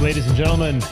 Ladies and gentlemen,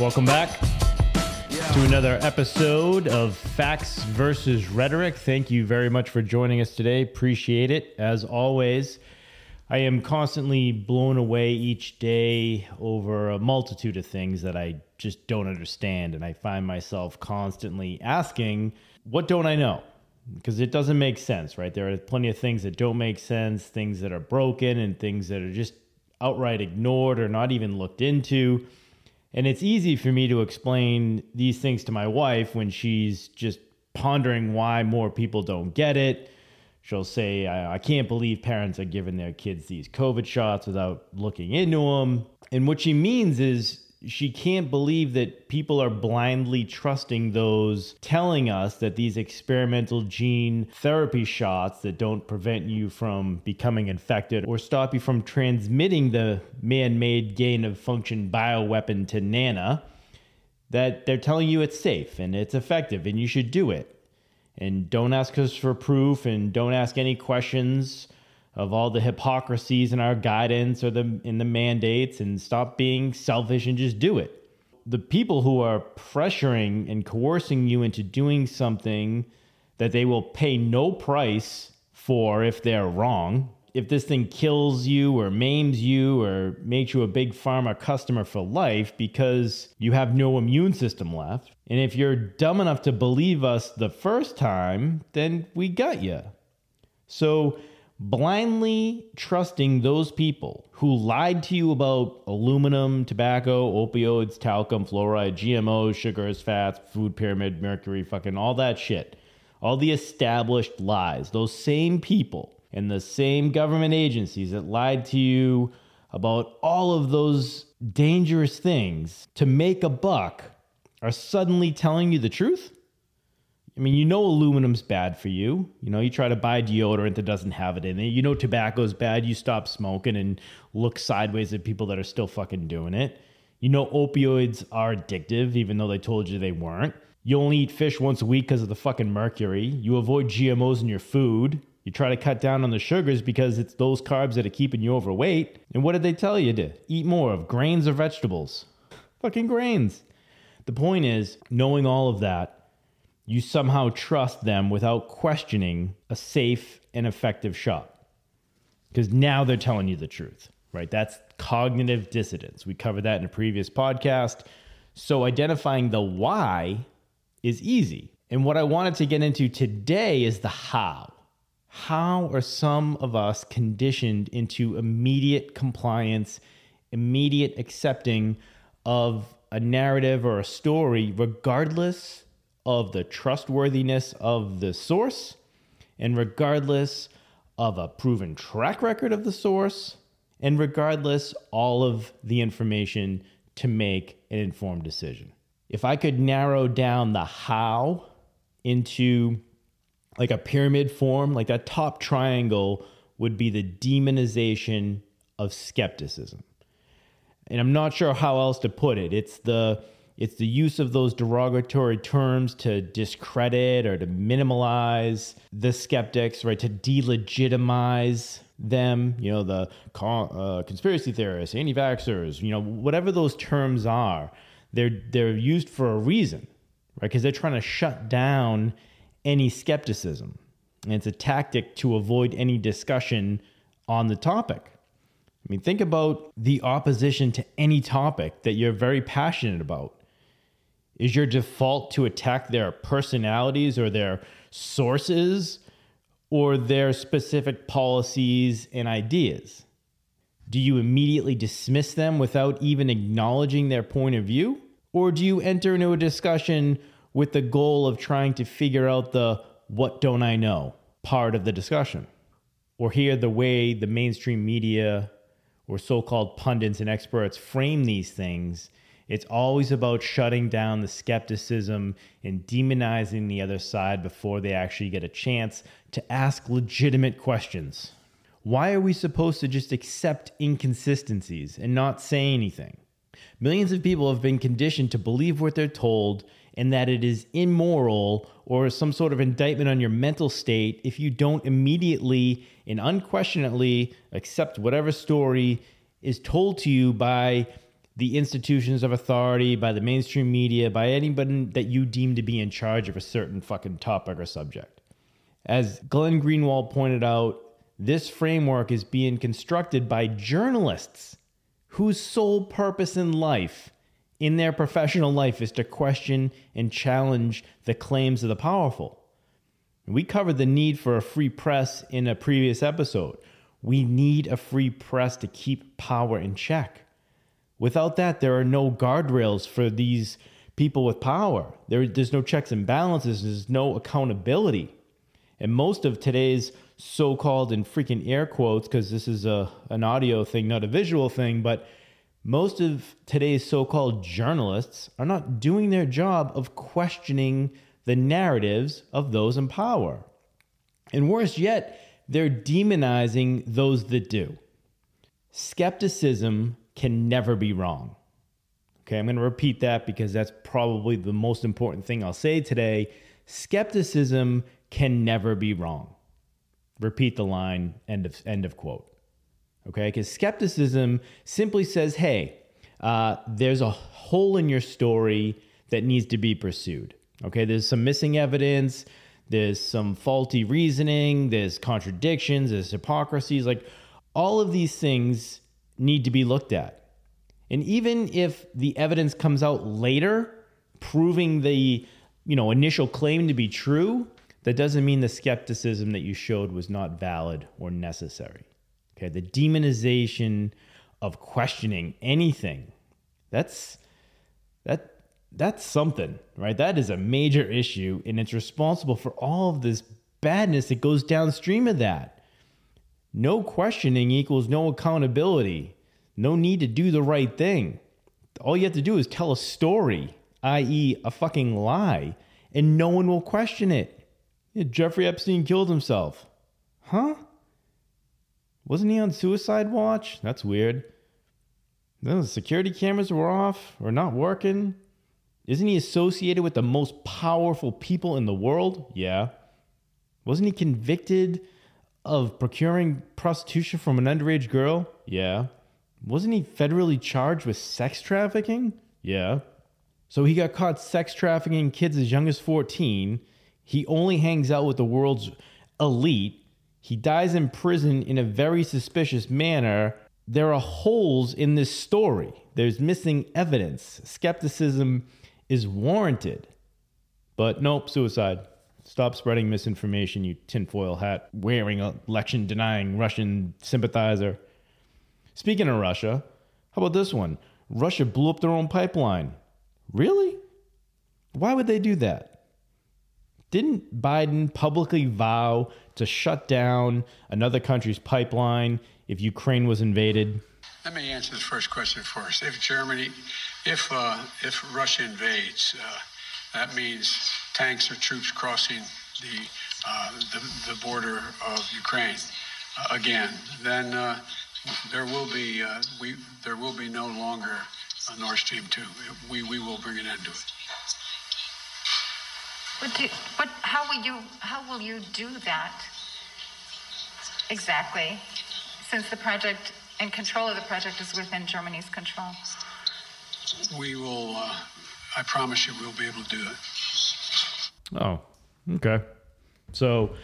welcome back to another episode of Facts versus Rhetoric. Thank you very much for joining us today. Appreciate it. As always, I am constantly blown away each day over a multitude of things that I just don't understand. And I find myself constantly asking, what don't I know? Because it doesn't make sense, right? There are plenty of things that don't make sense, things that are broken, and things that are just outright ignored or not even looked into. And it's easy for me to explain these things to my wife when she's just pondering why more people don't get it. She'll say, I, I, can't believe parents are giving their kids these COVID shots without looking into them. And what she means is she can't believe that people are blindly trusting those telling us that these experimental gene therapy shots that don't prevent you from becoming infected or stop you from transmitting the man made gain of function bioweapon to Nana, that they're telling you it's safe and it's effective and you should do it. And don't ask us for proof and don't ask any questions of all the hypocrisies in our guidance or the in the mandates and stop being selfish and just do it. The people who are pressuring and coercing you into doing something that they will pay no price for if they're wrong. If this thing kills you or maims you or makes you a big pharma customer for life because you have no immune system left. And if you're dumb enough to believe us the first time, then we got you. So blindly trusting those people who lied to you about aluminum, tobacco, opioids, talcum, fluoride, GMOs, sugars, fats, food pyramid, mercury, fucking all that shit. All the established lies. Those same people and the same government agencies that lied to you about all of those dangerous things to make a buck are suddenly telling you the truth? I mean, you know aluminum's bad for you. You know, you try to buy deodorant that doesn't have it in it. You know tobacco's bad. You stop smoking and look sideways at people that are still fucking doing it. You know opioids are addictive, even though they told you they weren't. You only eat fish once a week because of the fucking mercury. You avoid GMOs in your food. You try to cut down on the sugars because it's those carbs that are keeping you overweight. And what did they tell you to eat more of? Grains or vegetables? Fucking grains. The point is, knowing all of that, you somehow trust them without questioning a safe and effective shot. Because now they're telling you the truth, right? That's cognitive dissonance. We covered that in a previous podcast. So identifying the why is easy. And what I wanted to get into today is the how. How are some of us conditioned into immediate compliance, immediate accepting of a narrative or a story, regardless of the trustworthiness of the source and regardless of a proven track record of the source and regardless all of the information to make an informed decision. If I could narrow down the how into like a pyramid form, like that top triangle would be the demonization of skepticism. And I'm not sure how else to put it. It's the it's the use of those derogatory terms to discredit or to minimize the skeptics, right? To delegitimize them, you know, the uh, conspiracy theorists, anti vaxxers, you know, whatever those terms are, they're, they're used for a reason, right? Because they're trying to shut down any skepticism. And it's a tactic to avoid any discussion on the topic. I mean, think about the opposition to any topic that you're very passionate about is your default to attack their personalities or their sources or their specific policies and ideas? Do you immediately dismiss them without even acknowledging their point of view? Or do you enter into a discussion with the goal of trying to figure out the what don't I know part of the discussion? Or hear the way the mainstream media or so called pundits and experts frame these things it's always about shutting down the skepticism and demonizing the other side before they actually get a chance to ask legitimate questions. Why are we supposed to just accept inconsistencies and not say anything? Millions of people have been conditioned to believe what they're told and that it is immoral or some sort of indictment on your mental state if you don't immediately and unquestionably accept whatever story is told to you by the institutions of authority, by the mainstream media, by anybody that you deem to be in charge of a certain fucking topic or subject. As Glenn Greenwald pointed out, this framework is being constructed by journalists whose sole purpose in life, in their professional life, is to question and challenge the claims of the powerful. We covered the need for a free press in a previous episode. We need a free press to keep power in check. Without that, there are no guardrails for these people with power. There, there's no checks and balances, there's no accountability. And most of today's so called in freaking air quotes, because this is a, an audio thing, not a visual thing, but most of today's so called journalists are not doing their job of questioning the narratives of those in power. And worse yet, they're demonizing those that do. Skepticism can never be wrong. Okay, I'm going to repeat that because that's probably the most important thing I'll say today. Skepticism can never be wrong. Repeat the line, end of, end of quote. Okay, because skepticism simply says, hey, uh, there's a hole in your story that needs to be pursued. Okay, there's some missing evidence, there's some faulty reasoning, there's contradictions, there's hypocrisies. Like all of these things need to be looked at. And even if the evidence comes out later proving the you know initial claim to be true, that doesn't mean the skepticism that you showed was not valid or necessary. Okay, the demonization of questioning anything. That's that that's something, right? That is a major issue and it's responsible for all of this badness that goes downstream of that. No questioning equals no accountability. No need to do the right thing. All you have to do is tell a story, i.e., a fucking lie, and no one will question it. Yeah, Jeffrey Epstein killed himself. Huh? Wasn't he on suicide watch? That's weird. The security cameras were off or not working. Isn't he associated with the most powerful people in the world? Yeah. Wasn't he convicted of procuring prostitution from an underage girl? Yeah. Wasn't he federally charged with sex trafficking? Yeah. So he got caught sex trafficking kids as young as 14. He only hangs out with the world's elite. He dies in prison in a very suspicious manner. There are holes in this story. There's missing evidence. Skepticism is warranted. But nope, suicide. Stop spreading misinformation, you tinfoil hat wearing, election denying Russian sympathizer. Speaking of Russia, how about this one? Russia blew up their own pipeline. Really? Why would they do that? Didn't Biden publicly vow to shut down another country's pipeline if Ukraine was invaded? Let me answer the first question first. If Germany, if uh, if Russia invades, uh, that means tanks or troops crossing the, uh, the, the, border of Ukraine uh, again, then uh, there will be uh, we there will be no longer a Nord Stream two. We we will bring an end to it. But, do, but how will you how will you do that exactly? Since the project and control of the project is within Germany's control. We will. Uh, I promise you, we'll be able to do it. Oh, okay. So,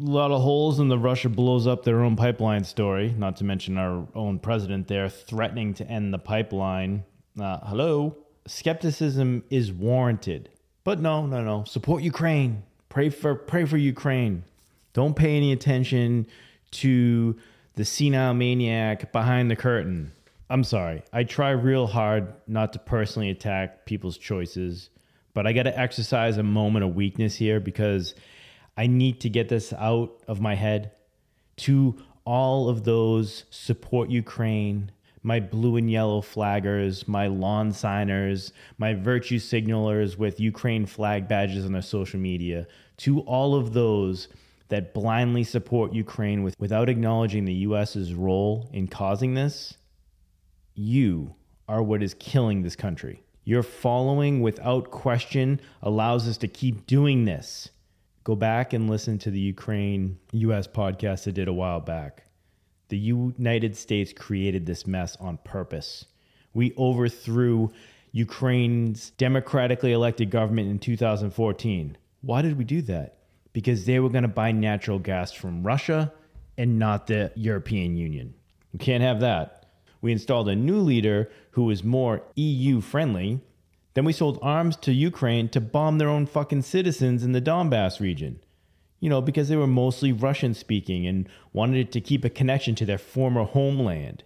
a lot of holes in the Russia blows up their own pipeline story, not to mention our own president there threatening to end the pipeline. Uh, hello? Skepticism is warranted. But no, no, no. Support Ukraine. Pray for pray for Ukraine. Don't pay any attention to the senile maniac behind the curtain. I'm sorry. I try real hard not to personally attack people's choices but I got to exercise a moment of weakness here because I need to get this out of my head to all of those support Ukraine, my blue and yellow flaggers, my lawn signers, my virtue signalers with Ukraine flag badges on their social media, to all of those that blindly support Ukraine with, without acknowledging the US's role in causing this, you are what is killing this country. Your following without question allows us to keep doing this. Go back and listen to the Ukraine US podcast I did a while back. The United States created this mess on purpose. We overthrew Ukraine's democratically elected government in 2014. Why did we do that? Because they were going to buy natural gas from Russia and not the European Union. We can't have that. We installed a new leader who was more EU friendly. Then we sold arms to Ukraine to bomb their own fucking citizens in the Donbass region. You know, because they were mostly Russian speaking and wanted to keep a connection to their former homeland.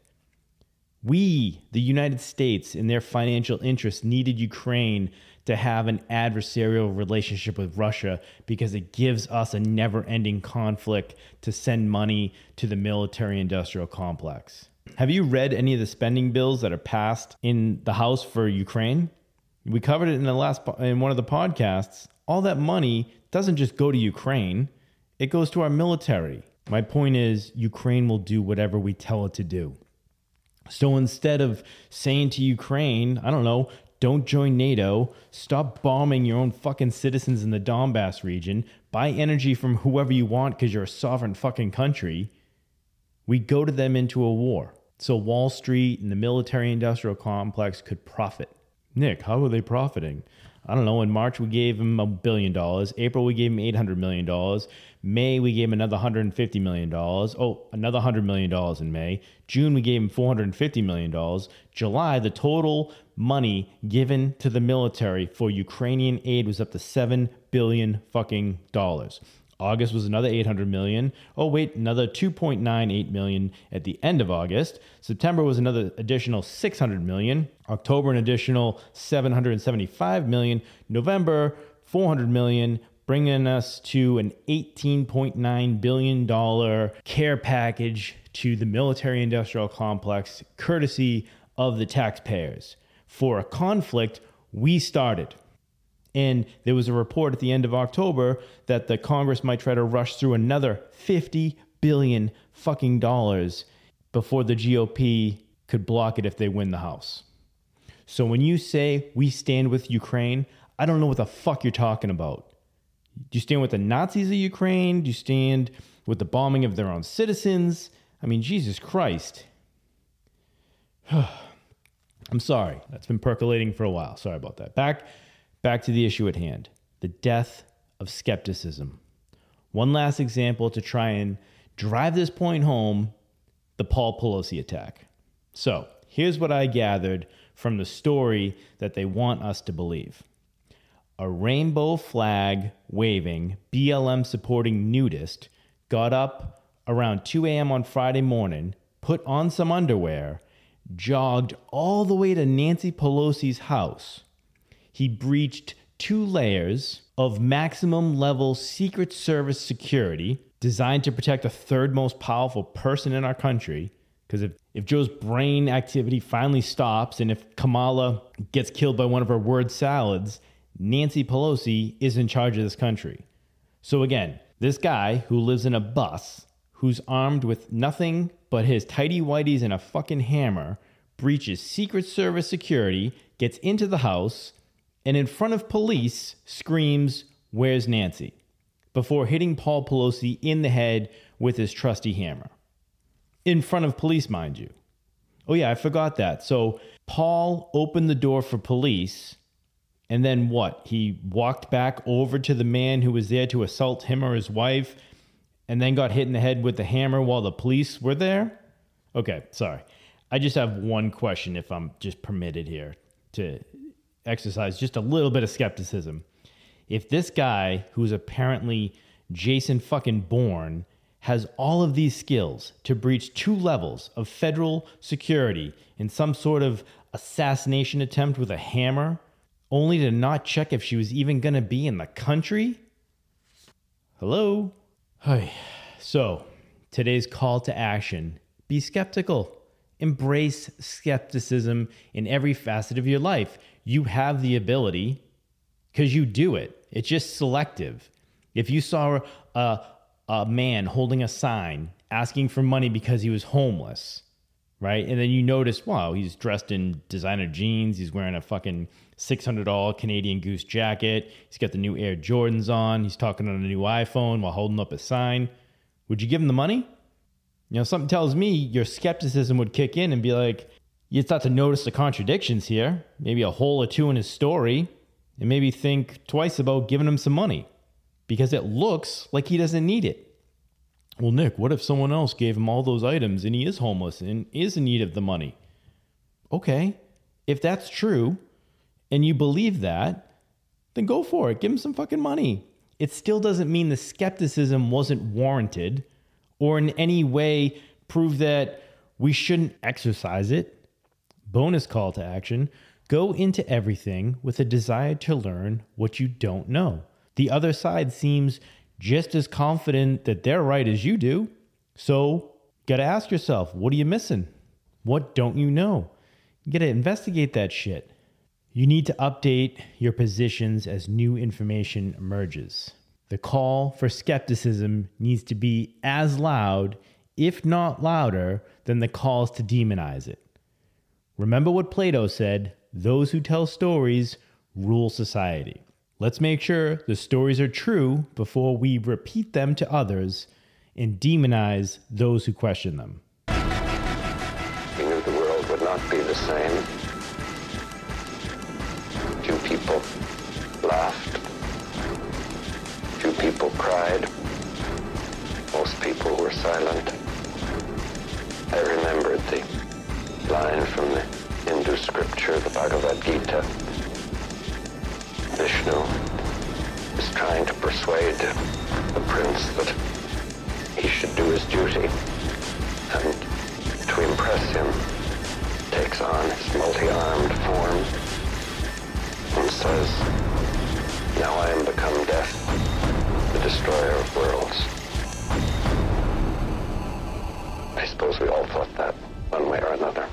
We, the United States, in their financial interests, needed Ukraine to have an adversarial relationship with Russia because it gives us a never ending conflict to send money to the military industrial complex. Have you read any of the spending bills that are passed in the House for Ukraine? We covered it in the last in one of the podcasts. All that money doesn't just go to Ukraine, it goes to our military. My point is Ukraine will do whatever we tell it to do. So instead of saying to Ukraine, I don't know, don't join NATO, stop bombing your own fucking citizens in the Donbass region, buy energy from whoever you want because you're a sovereign fucking country, we go to them into a war. So Wall Street and the military industrial complex could profit. Nick, how are they profiting? I don't know. In March, we gave them a billion dollars. April, we gave them $800 million. May, we gave them another $150 million. Oh, another $100 million in May. June, we gave them $450 million. July, the total money given to the military for Ukrainian aid was up to 7 billion fucking dollars. August was another 800 million. Oh wait, another 2.98 million at the end of August. September was another additional 600 million. October an additional 775 million. November 400 million, bringing us to an 18.9 billion dollar care package to the military industrial complex courtesy of the taxpayers for a conflict we started. And there was a report at the end of October that the Congress might try to rush through another 50 billion fucking dollars before the GOP could block it if they win the House. So when you say we stand with Ukraine, I don't know what the fuck you're talking about. Do you stand with the Nazis of Ukraine? Do you stand with the bombing of their own citizens? I mean, Jesus Christ. I'm sorry. That's been percolating for a while. Sorry about that. Back Back to the issue at hand the death of skepticism. One last example to try and drive this point home the Paul Pelosi attack. So, here's what I gathered from the story that they want us to believe a rainbow flag waving, BLM supporting nudist got up around 2 a.m. on Friday morning, put on some underwear, jogged all the way to Nancy Pelosi's house he breached two layers of maximum level Secret Service security designed to protect the third most powerful person in our country. Because if, if Joe's brain activity finally stops and if Kamala gets killed by one of her word salads, Nancy Pelosi is in charge of this country. So again, this guy who lives in a bus, who's armed with nothing but his tidy whities and a fucking hammer, breaches Secret Service security, gets into the house, and in front of police screams, Where's Nancy? before hitting Paul Pelosi in the head with his trusty hammer. In front of police, mind you. Oh, yeah, I forgot that. So Paul opened the door for police, and then what? He walked back over to the man who was there to assault him or his wife, and then got hit in the head with the hammer while the police were there? Okay, sorry. I just have one question if I'm just permitted here to exercise just a little bit of skepticism. If this guy, who's apparently Jason fucking Bourne, has all of these skills to breach two levels of federal security in some sort of assassination attempt with a hammer, only to not check if she was even going to be in the country? Hello? Hi. So, today's call to action be skeptical. Embrace skepticism in every facet of your life you have the ability because you do it. It's just selective. If you saw a, a man holding a sign asking for money because he was homeless, right? And then you notice, wow, he's dressed in designer jeans. He's wearing a fucking $600 Canadian Goose jacket. He's got the new Air Jordans on. He's talking on a new iPhone while holding up a sign. Would you give him the money? You know, something tells me your skepticism would kick in and be like, You start to notice the contradictions here, maybe a hole or two in his story, and maybe think twice about giving him some money because it looks like he doesn't need it. Well, Nick, what if someone else gave him all those items and he is homeless and is in need of the money? Okay, if that's true and you believe that, then go for it. Give him some fucking money. It still doesn't mean the skepticism wasn't warranted or in any way prove that we shouldn't exercise it. Bonus call to action go into everything with a desire to learn what you don't know. The other side seems just as confident that they're right as you do. So, got to ask yourself, what are you missing? What don't you know? You got to investigate that shit. You need to update your positions as new information emerges. The call for skepticism needs to be as loud, if not louder, than the calls to demonize it. Remember what Plato said those who tell stories rule society. Let's make sure the stories are true before we repeat them to others and demonize those who question them. He knew the world would not be the same. Few people laughed. People cried. Most people were silent. I remembered the line from the Hindu scripture, the Bhagavad Gita. Vishnu is trying to persuade the prince that he should do his duty. And to impress him, takes on his multi-armed form and says, Now I am become death, the destroyer of worlds. I suppose we all thought that one way or another.